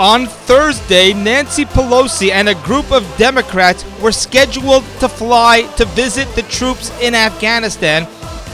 On Thursday, Nancy Pelosi and a group of Democrats were scheduled to fly to visit the troops in Afghanistan.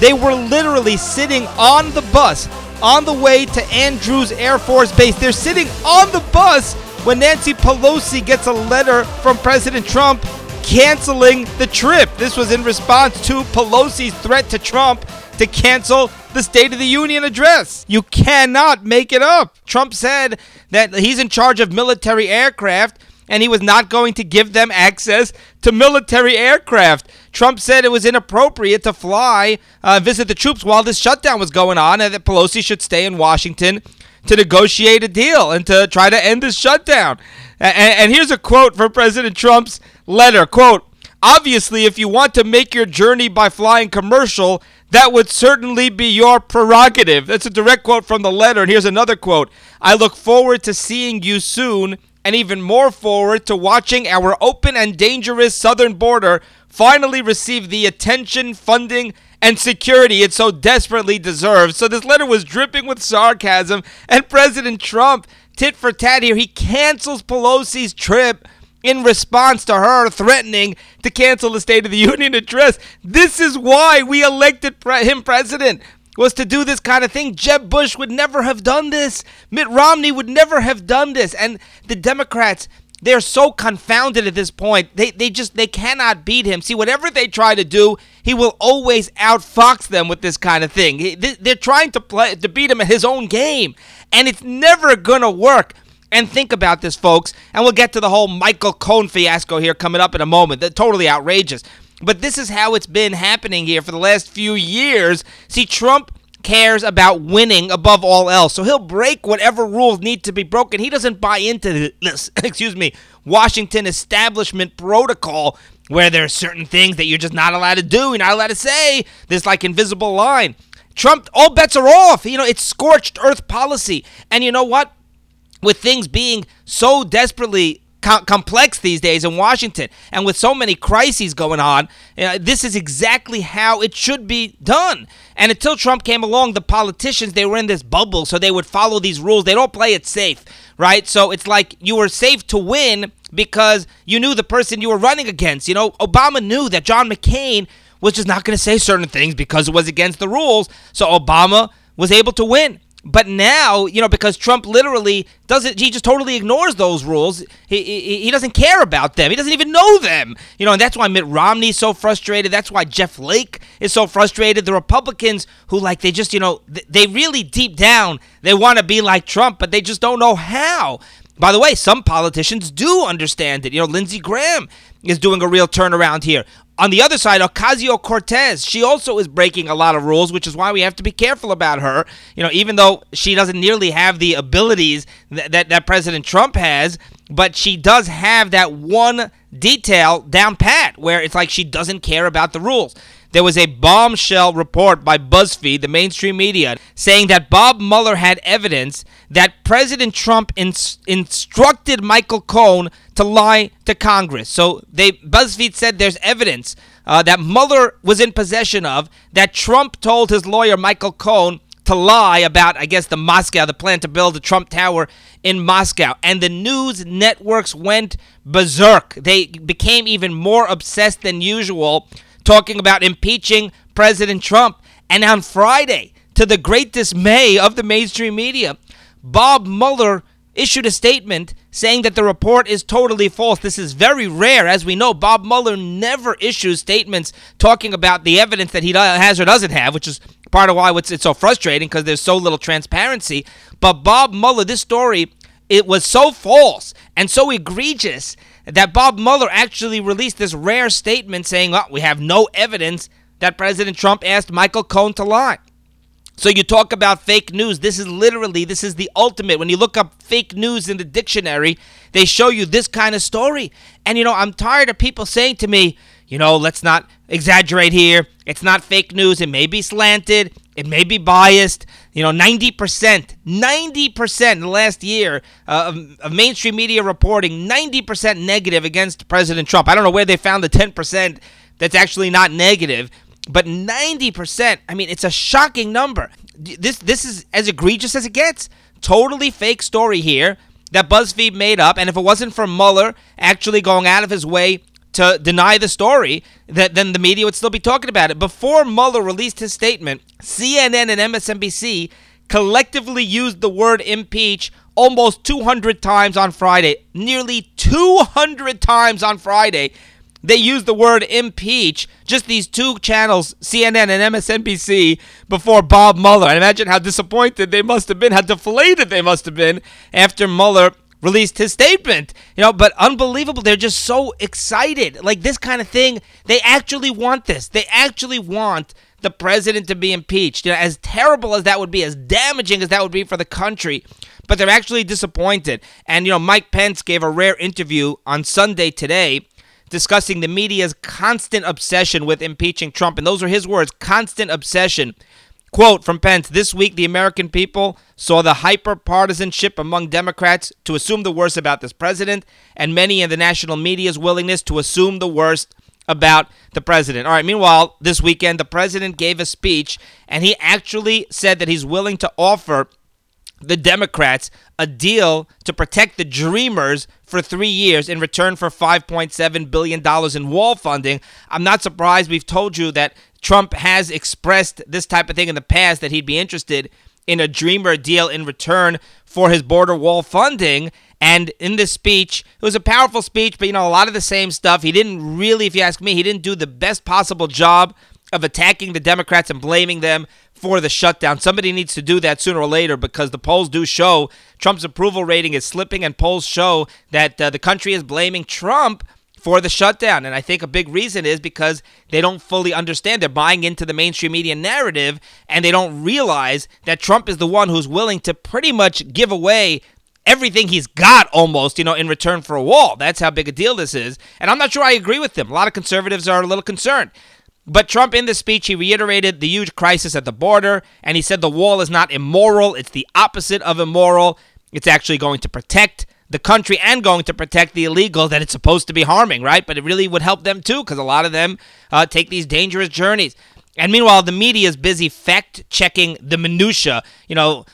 They were literally sitting on the bus on the way to Andrews Air Force Base. They're sitting on the bus when Nancy Pelosi gets a letter from President Trump canceling the trip. This was in response to Pelosi's threat to Trump to cancel the State of the Union address. You cannot make it up. Trump said that he's in charge of military aircraft and he was not going to give them access to military aircraft. Trump said it was inappropriate to fly, uh, visit the troops while this shutdown was going on, and that Pelosi should stay in Washington to negotiate a deal and to try to end this shutdown. And, and here's a quote from President Trump's letter quote obviously if you want to make your journey by flying commercial that would certainly be your prerogative. That's a direct quote from the letter. And here's another quote I look forward to seeing you soon, and even more forward to watching our open and dangerous southern border finally receive the attention, funding, and security it so desperately deserves. So this letter was dripping with sarcasm, and President Trump, tit for tat here, he cancels Pelosi's trip in response to her threatening to cancel the State of the Union address. This is why we elected pre- him president was to do this kind of thing. Jeb Bush would never have done this. Mitt Romney would never have done this. And the Democrats, they're so confounded at this point. They they just they cannot beat him. See, whatever they try to do, he will always outfox them with this kind of thing. They're trying to play to beat him at his own game, and it's never gonna work. And think about this, folks, and we'll get to the whole Michael Cohen fiasco here coming up in a moment. They're totally outrageous. But this is how it's been happening here for the last few years. See, Trump cares about winning above all else. So he'll break whatever rules need to be broken. He doesn't buy into this, excuse me, Washington establishment protocol where there are certain things that you're just not allowed to do, you're not allowed to say. This like invisible line. Trump, all bets are off. You know, it's scorched earth policy. And you know what? With things being so desperately co- complex these days in Washington and with so many crises going on, uh, this is exactly how it should be done. And until Trump came along, the politicians, they were in this bubble, so they would follow these rules. They don't play it safe, right? So it's like you were safe to win because you knew the person you were running against. You know, Obama knew that John McCain was just not going to say certain things because it was against the rules. So Obama was able to win. But now, you know, because Trump literally doesn't, he just totally ignores those rules. He, he, he doesn't care about them. He doesn't even know them. You know, and that's why Mitt Romney's so frustrated. That's why Jeff Flake is so frustrated. The Republicans who, like, they just, you know, they really deep down, they want to be like Trump, but they just don't know how. By the way, some politicians do understand it. You know, Lindsey Graham is doing a real turnaround here. On the other side, Ocasio Cortez, she also is breaking a lot of rules, which is why we have to be careful about her. You know, even though she doesn't nearly have the abilities that, that, that President Trump has, but she does have that one detail down pat where it's like she doesn't care about the rules. There was a bombshell report by BuzzFeed, the mainstream media, saying that Bob Mueller had evidence that President Trump ins- instructed Michael Cohen to lie to Congress. So they BuzzFeed said there's evidence uh, that Mueller was in possession of that Trump told his lawyer Michael Cohen to lie about, I guess, the Moscow, the plan to build the Trump Tower in Moscow. And the news networks went berserk. They became even more obsessed than usual, talking about impeaching President Trump. And on Friday, to the great dismay of the mainstream media, Bob Mueller issued a statement saying that the report is totally false. This is very rare. As we know, Bob Mueller never issues statements talking about the evidence that he has or doesn't have, which is part of why it's so frustrating because there's so little transparency. But Bob Mueller, this story, it was so false and so egregious that Bob Mueller actually released this rare statement saying, well, we have no evidence that President Trump asked Michael Cohen to lie. So you talk about fake news. This is literally, this is the ultimate. When you look up fake news in the dictionary, they show you this kind of story. And you know, I'm tired of people saying to me, you know, let's not exaggerate here. It's not fake news. It may be slanted. It may be biased. You know, 90%, 90% in the last year uh, of, of mainstream media reporting, 90% negative against President Trump. I don't know where they found the 10% that's actually not negative. But 90%, I mean, it's a shocking number. This this is as egregious as it gets. Totally fake story here. that BuzzFeed made up. And if it wasn't for Mueller actually going out of his way to deny the story, that then the media would still be talking about it. Before Mueller released his statement, CNN and MSNBC collectively used the word impeach almost 200 times on Friday. Nearly 200 times on Friday. They used the word impeach, just these two channels, CNN and MSNBC, before Bob Mueller. And imagine how disappointed they must have been, how deflated they must have been after Mueller released his statement. You know, but unbelievable. They're just so excited. Like this kind of thing, they actually want this. They actually want the president to be impeached. You know, as terrible as that would be, as damaging as that would be for the country, but they're actually disappointed. And you know, Mike Pence gave a rare interview on Sunday today discussing the media's constant obsession with impeaching Trump. And those are his words constant obsession. Quote from Pence This week, the American people saw the hyper partisanship among Democrats to assume the worst about this president, and many in the national media's willingness to assume the worst about the president. All right, meanwhile, this weekend, the president gave a speech, and he actually said that he's willing to offer the Democrats a deal to protect the Dreamers for three years in return for $5.7 billion in wall funding. I'm not surprised. We've told you that Trump has expressed this type of thing in the past that he'd be interested in a Dreamer deal in return for his border wall funding. And in this speech, it was a powerful speech, but you know, a lot of the same stuff. He didn't really, if you ask me, he didn't do the best possible job of attacking the Democrats and blaming them for the shutdown. Somebody needs to do that sooner or later because the polls do show Trump's approval rating is slipping, and polls show that uh, the country is blaming Trump for the shutdown. And I think a big reason is because they don't fully understand. They're buying into the mainstream media narrative, and they don't realize that Trump is the one who's willing to pretty much give away everything he's got almost, you know, in return for a wall. That's how big a deal this is. And I'm not sure I agree with them. A lot of conservatives are a little concerned. But Trump, in the speech, he reiterated the huge crisis at the border, and he said the wall is not immoral. It's the opposite of immoral. It's actually going to protect the country and going to protect the illegal that it's supposed to be harming, right? But it really would help them too, because a lot of them uh, take these dangerous journeys. And meanwhile, the media is busy fact checking the minutia. You know,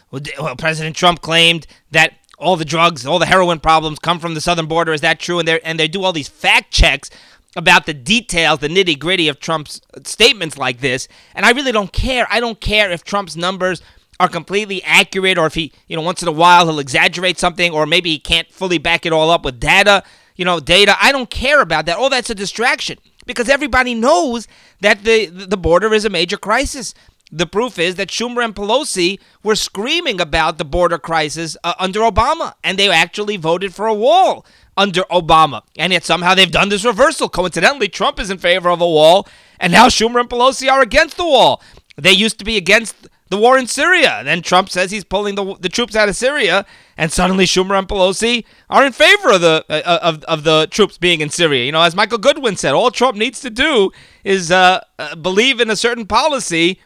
President Trump claimed that all the drugs, all the heroin problems come from the southern border. Is that true? And they and they do all these fact checks about the details, the nitty gritty of Trump's statements like this. And I really don't care. I don't care if Trump's numbers are completely accurate or if he, you know, once in a while he'll exaggerate something or maybe he can't fully back it all up with data, you know, data. I don't care about that. All that's a distraction because everybody knows that the the border is a major crisis. The proof is that Schumer and Pelosi were screaming about the border crisis uh, under Obama, and they actually voted for a wall under Obama. And yet somehow they've done this reversal. Coincidentally, Trump is in favor of a wall, and now Schumer and Pelosi are against the wall. They used to be against the war in Syria. Then Trump says he's pulling the, the troops out of Syria, and suddenly Schumer and Pelosi are in favor of the uh, of, of the troops being in Syria. You know, as Michael Goodwin said, all Trump needs to do is uh, uh, believe in a certain policy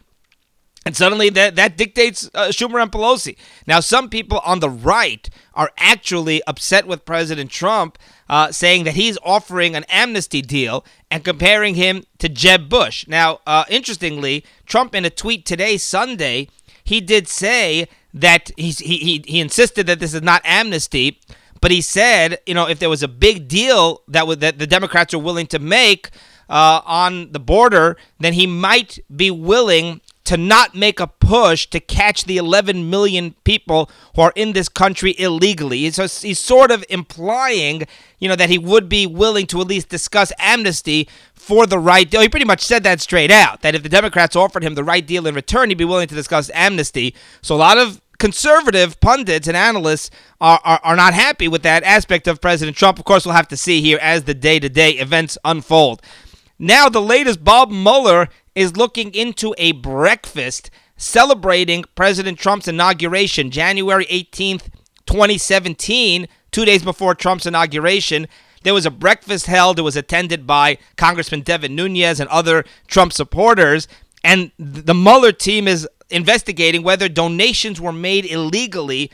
and suddenly that, that dictates uh, Schumer and Pelosi. Now, some people on the right are actually upset with President Trump, uh, saying that he's offering an amnesty deal and comparing him to Jeb Bush. Now, uh, interestingly, Trump in a tweet today, Sunday, he did say that he, he, he insisted that this is not amnesty, but he said, you know, if there was a big deal that, w- that the Democrats are willing to make uh, on the border, then he might be willing to not make a push to catch the 11 million people who are in this country illegally. So he's sort of implying, you know, that he would be willing to at least discuss amnesty for the right deal. He pretty much said that straight out, that if the Democrats offered him the right deal in return, he'd be willing to discuss amnesty. So a lot of conservative pundits and analysts are, are, are not happy with that aspect of President Trump. Of course, we'll have to see here as the day to day events unfold. Now, the latest Bob Mueller is looking into a breakfast celebrating President Trump's inauguration, January 18th, 2017, two days before Trump's inauguration. There was a breakfast held. It was attended by Congressman Devin Nunes and other Trump supporters. And the Mueller team is investigating whether donations were made illegally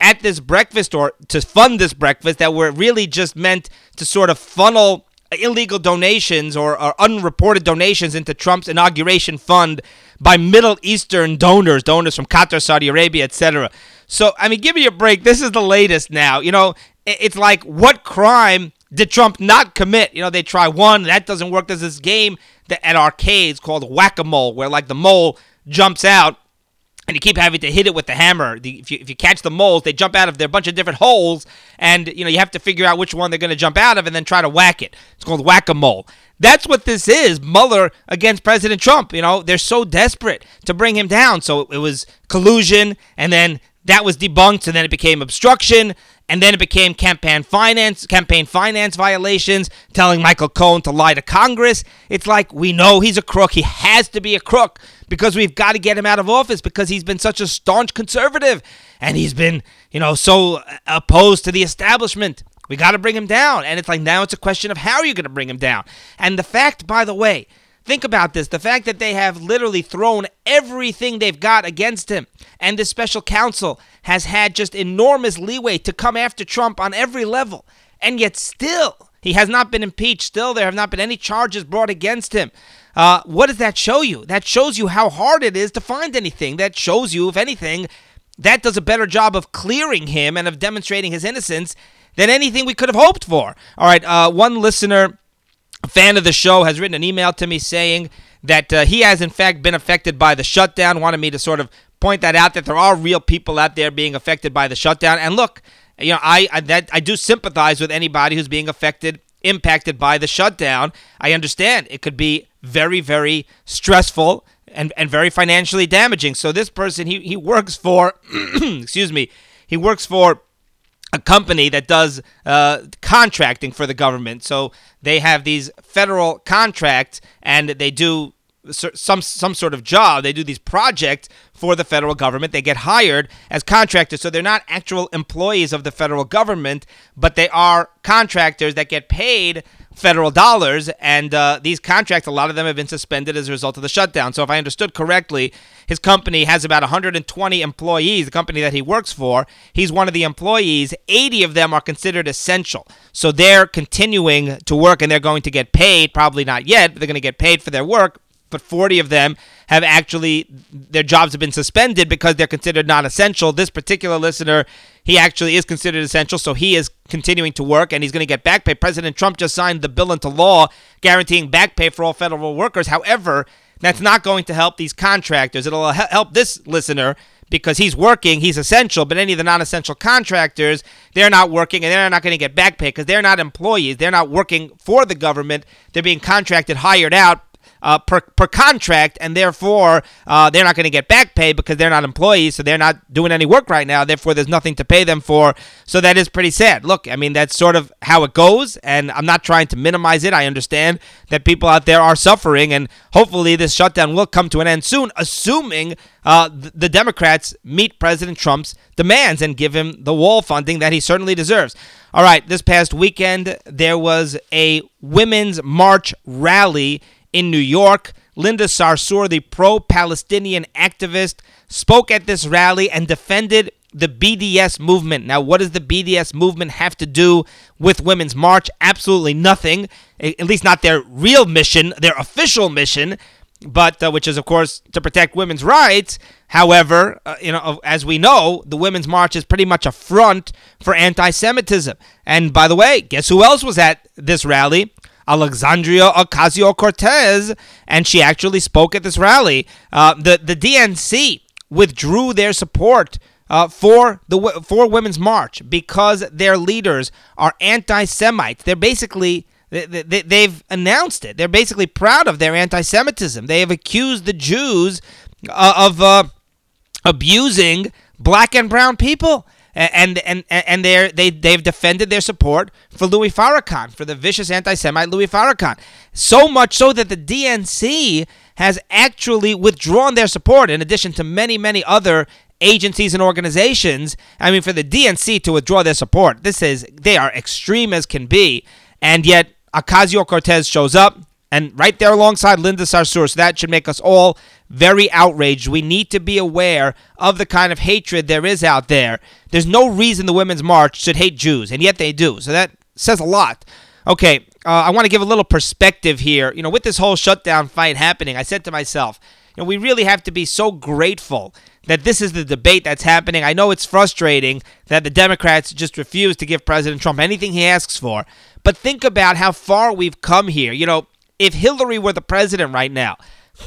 at this breakfast or to fund this breakfast that were really just meant to sort of funnel illegal donations or, or, unreported donations into Trump's inauguration fund by Middle Eastern donors, donors from Qatar, Saudi Arabia, etc. So, I mean, give me a break. This is the latest now. You know, it's like, what crime did Trump not commit? You know, they try one, that doesn't work. There's this game that at arcades called whack a mole, where like the mole jumps out and you keep having to hit it with the hammer. The, if, you, if you catch the moles, they jump out of their bunch of different holes, and you know you have to figure out which one they're going to jump out of, and then try to whack it. It's called whack a mole. That's what this is. Mueller against President Trump. You know they're so desperate to bring him down. So it was collusion, and then that was debunked, and then it became obstruction, and then it became campaign finance, campaign finance violations, telling Michael Cohen to lie to Congress. It's like we know he's a crook. He has to be a crook because we've got to get him out of office because he's been such a staunch conservative and he's been, you know, so opposed to the establishment. We got to bring him down. And it's like now it's a question of how are you going to bring him down? And the fact, by the way, Think about this the fact that they have literally thrown everything they've got against him, and this special counsel has had just enormous leeway to come after Trump on every level, and yet still, he has not been impeached. Still, there have not been any charges brought against him. Uh, what does that show you? That shows you how hard it is to find anything. That shows you, if anything, that does a better job of clearing him and of demonstrating his innocence than anything we could have hoped for. All right, uh, one listener a fan of the show has written an email to me saying that uh, he has in fact been affected by the shutdown. Wanted me to sort of point that out that there are real people out there being affected by the shutdown. And look, you know, I I, that, I do sympathize with anybody who's being affected, impacted by the shutdown. I understand it could be very very stressful and and very financially damaging. So this person he he works for, excuse me, he works for a company that does uh, contracting for the government. So they have these federal contracts and they do some some sort of job. They do these projects for the federal government. They get hired as contractors, so they're not actual employees of the federal government, but they are contractors that get paid federal dollars. And uh, these contracts, a lot of them have been suspended as a result of the shutdown. So if I understood correctly, his company has about 120 employees. The company that he works for, he's one of the employees. 80 of them are considered essential, so they're continuing to work and they're going to get paid. Probably not yet, but they're going to get paid for their work but 40 of them have actually their jobs have been suspended because they're considered non-essential. This particular listener, he actually is considered essential, so he is continuing to work and he's going to get back pay. President Trump just signed the bill into law guaranteeing back pay for all federal workers. However, that's not going to help these contractors. It'll help this listener because he's working, he's essential, but any of the non essential contractors, they're not working and they're not going to get back pay because they're not employees. They're not working for the government. They're being contracted, hired out uh, per, per contract, and therefore uh, they're not going to get back pay because they're not employees, so they're not doing any work right now. Therefore, there's nothing to pay them for. So that is pretty sad. Look, I mean, that's sort of how it goes, and I'm not trying to minimize it. I understand that people out there are suffering, and hopefully this shutdown will come to an end soon, assuming uh, the Democrats meet President Trump's demands and give him the wall funding that he certainly deserves. All right, this past weekend, there was a women's march rally in New York. Linda Sarsour, the pro Palestinian activist, spoke at this rally and defended the BDS movement. Now, what does the BDS movement have to do with Women's March? Absolutely nothing. At least not their real mission, their official mission, but uh, which is, of course, to protect women's rights. However, uh, you know, as we know, the Women's March is pretty much a front for anti-Semitism. And by the way, guess who else was at this rally? Alexandria Ocasio Cortez, and she actually spoke at this rally. Uh, the the DNC withdrew their support. Uh, for the for Women's March because their leaders are anti-Semites. They're basically they, they, they've announced it. They're basically proud of their anti-Semitism. They have accused the Jews uh, of uh, abusing black and brown people and and and they they they've defended their support for Louis Farrakhan for the vicious anti-Semite Louis Farrakhan. So much so that the DNC has actually withdrawn their support, in addition to many many other agencies and organizations. I mean, for the DNC to withdraw their support, this is they are extreme as can be, and yet Ocasio Cortez shows up and right there alongside Linda Sarsour. So that should make us all very outraged. We need to be aware of the kind of hatred there is out there. There's no reason the Women's March should hate Jews, and yet they do. So that says a lot. Okay, uh, I want to give a little perspective here. You know, with this whole shutdown fight happening, I said to myself, you know, we really have to be so grateful that this is the debate that's happening. I know it's frustrating that the Democrats just refuse to give President Trump anything he asks for. But think about how far we've come here. You know, if Hillary were the president right now,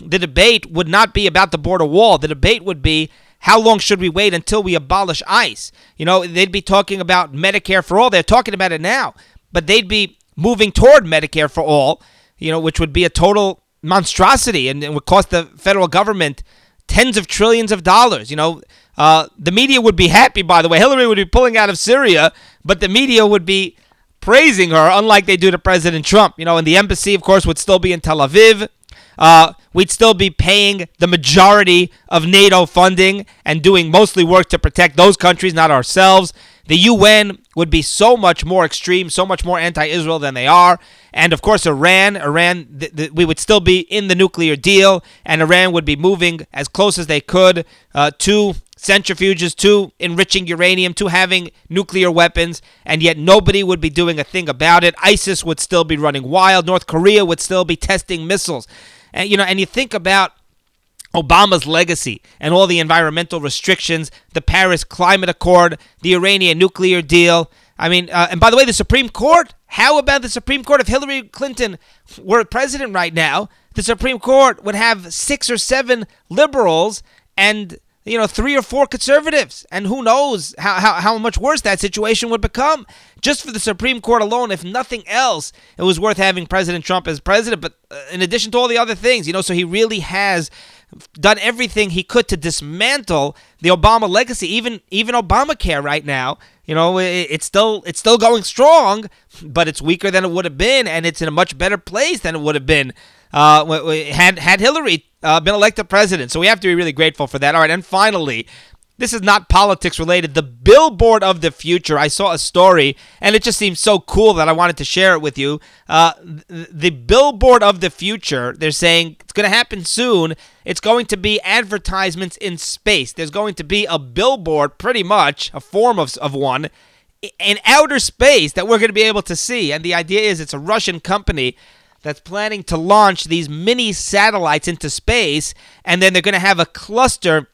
the debate would not be about the border wall. The debate would be how long should we wait until we abolish ICE? You know, they'd be talking about Medicare for all. They're talking about it now, but they'd be moving toward Medicare for all, you know, which would be a total monstrosity and, would cost the federal government tens of trillions of dollars. You know, uh, the media would be happy, by the way. Hillary would be pulling out of Syria, but the media would be praising her, unlike they do to President Trump. You know, and the embassy, of course, would still be in Tel Aviv. Uh, we'd still be paying the majority of NATO funding and doing mostly work to protect those countries, not ourselves. The UN would be so much more extreme, so much more anti-Israel than they are, and of course Iran. Iran, th- th- we would still be in the nuclear deal, and Iran would be moving as close as they could uh, to centrifuges, to enriching uranium, to having nuclear weapons, and yet nobody would be doing a thing about it. ISIS would still be running wild. North Korea would still be testing missiles. And you know, and you think about Obama's legacy and all the environmental restrictions, the Paris Climate Accord, the Iranian nuclear deal. I mean, uh, and by the way, the Supreme Court. How about the Supreme Court? If Hillary Clinton were president right now, the Supreme Court would have six or seven liberals and you know, three or four conservatives. And who knows how, how, how much worse that situation would become. Just for the Supreme Court alone, if nothing else, it was worth having President Trump as president. But uh, in addition to all the other things, you know, so he really has done everything he could to dismantle the Obama legacy. Even even Obamacare right now, you know, it, it's still it's still going strong, but it's weaker than it would have been, and it's in a much better place than it would have been uh, had had Hillary uh, been elected president. So we have to be really grateful for that. All right, and finally, this is not politics related. The billboard of the future. I saw a story, and it just seems so cool that I wanted to share it with you. Uh, the billboard of the future. They're saying it's going to happen soon. It's going to be advertisements in space. There's going to be a billboard, pretty much a form of, of one, in outer space that we're going to be able to see. And the idea is it's a Russian company that's planning to launch these mini satellites into space, and then they're going to have a cluster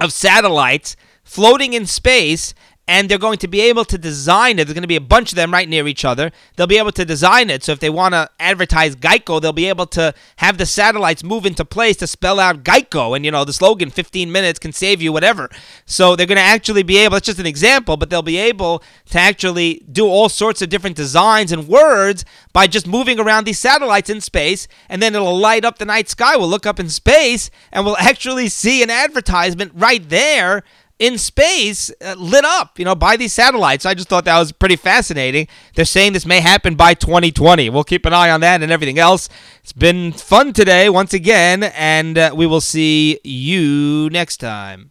of satellites floating in space and they're going to be able to design it. There's going to be a bunch of them right near each other. They'll be able to design it. So if they want to advertise Geico, they'll be able to have the satellites move into place to spell out Geico. And, you know, the slogan 15 minutes can save you whatever. So they're going to actually be able, it's just an example, but they'll be able to actually do all sorts of different designs and words by just moving around these satellites in space. And then it'll light up the night sky. We'll look up in space and we'll actually see an advertisement right there in space uh, lit up, you know, by these satellites. I just thought that was pretty fascinating. They're saying this may happen by 2020. We'll keep an eye on that and everything else. It's been fun today once again, and uh, we will see you next time.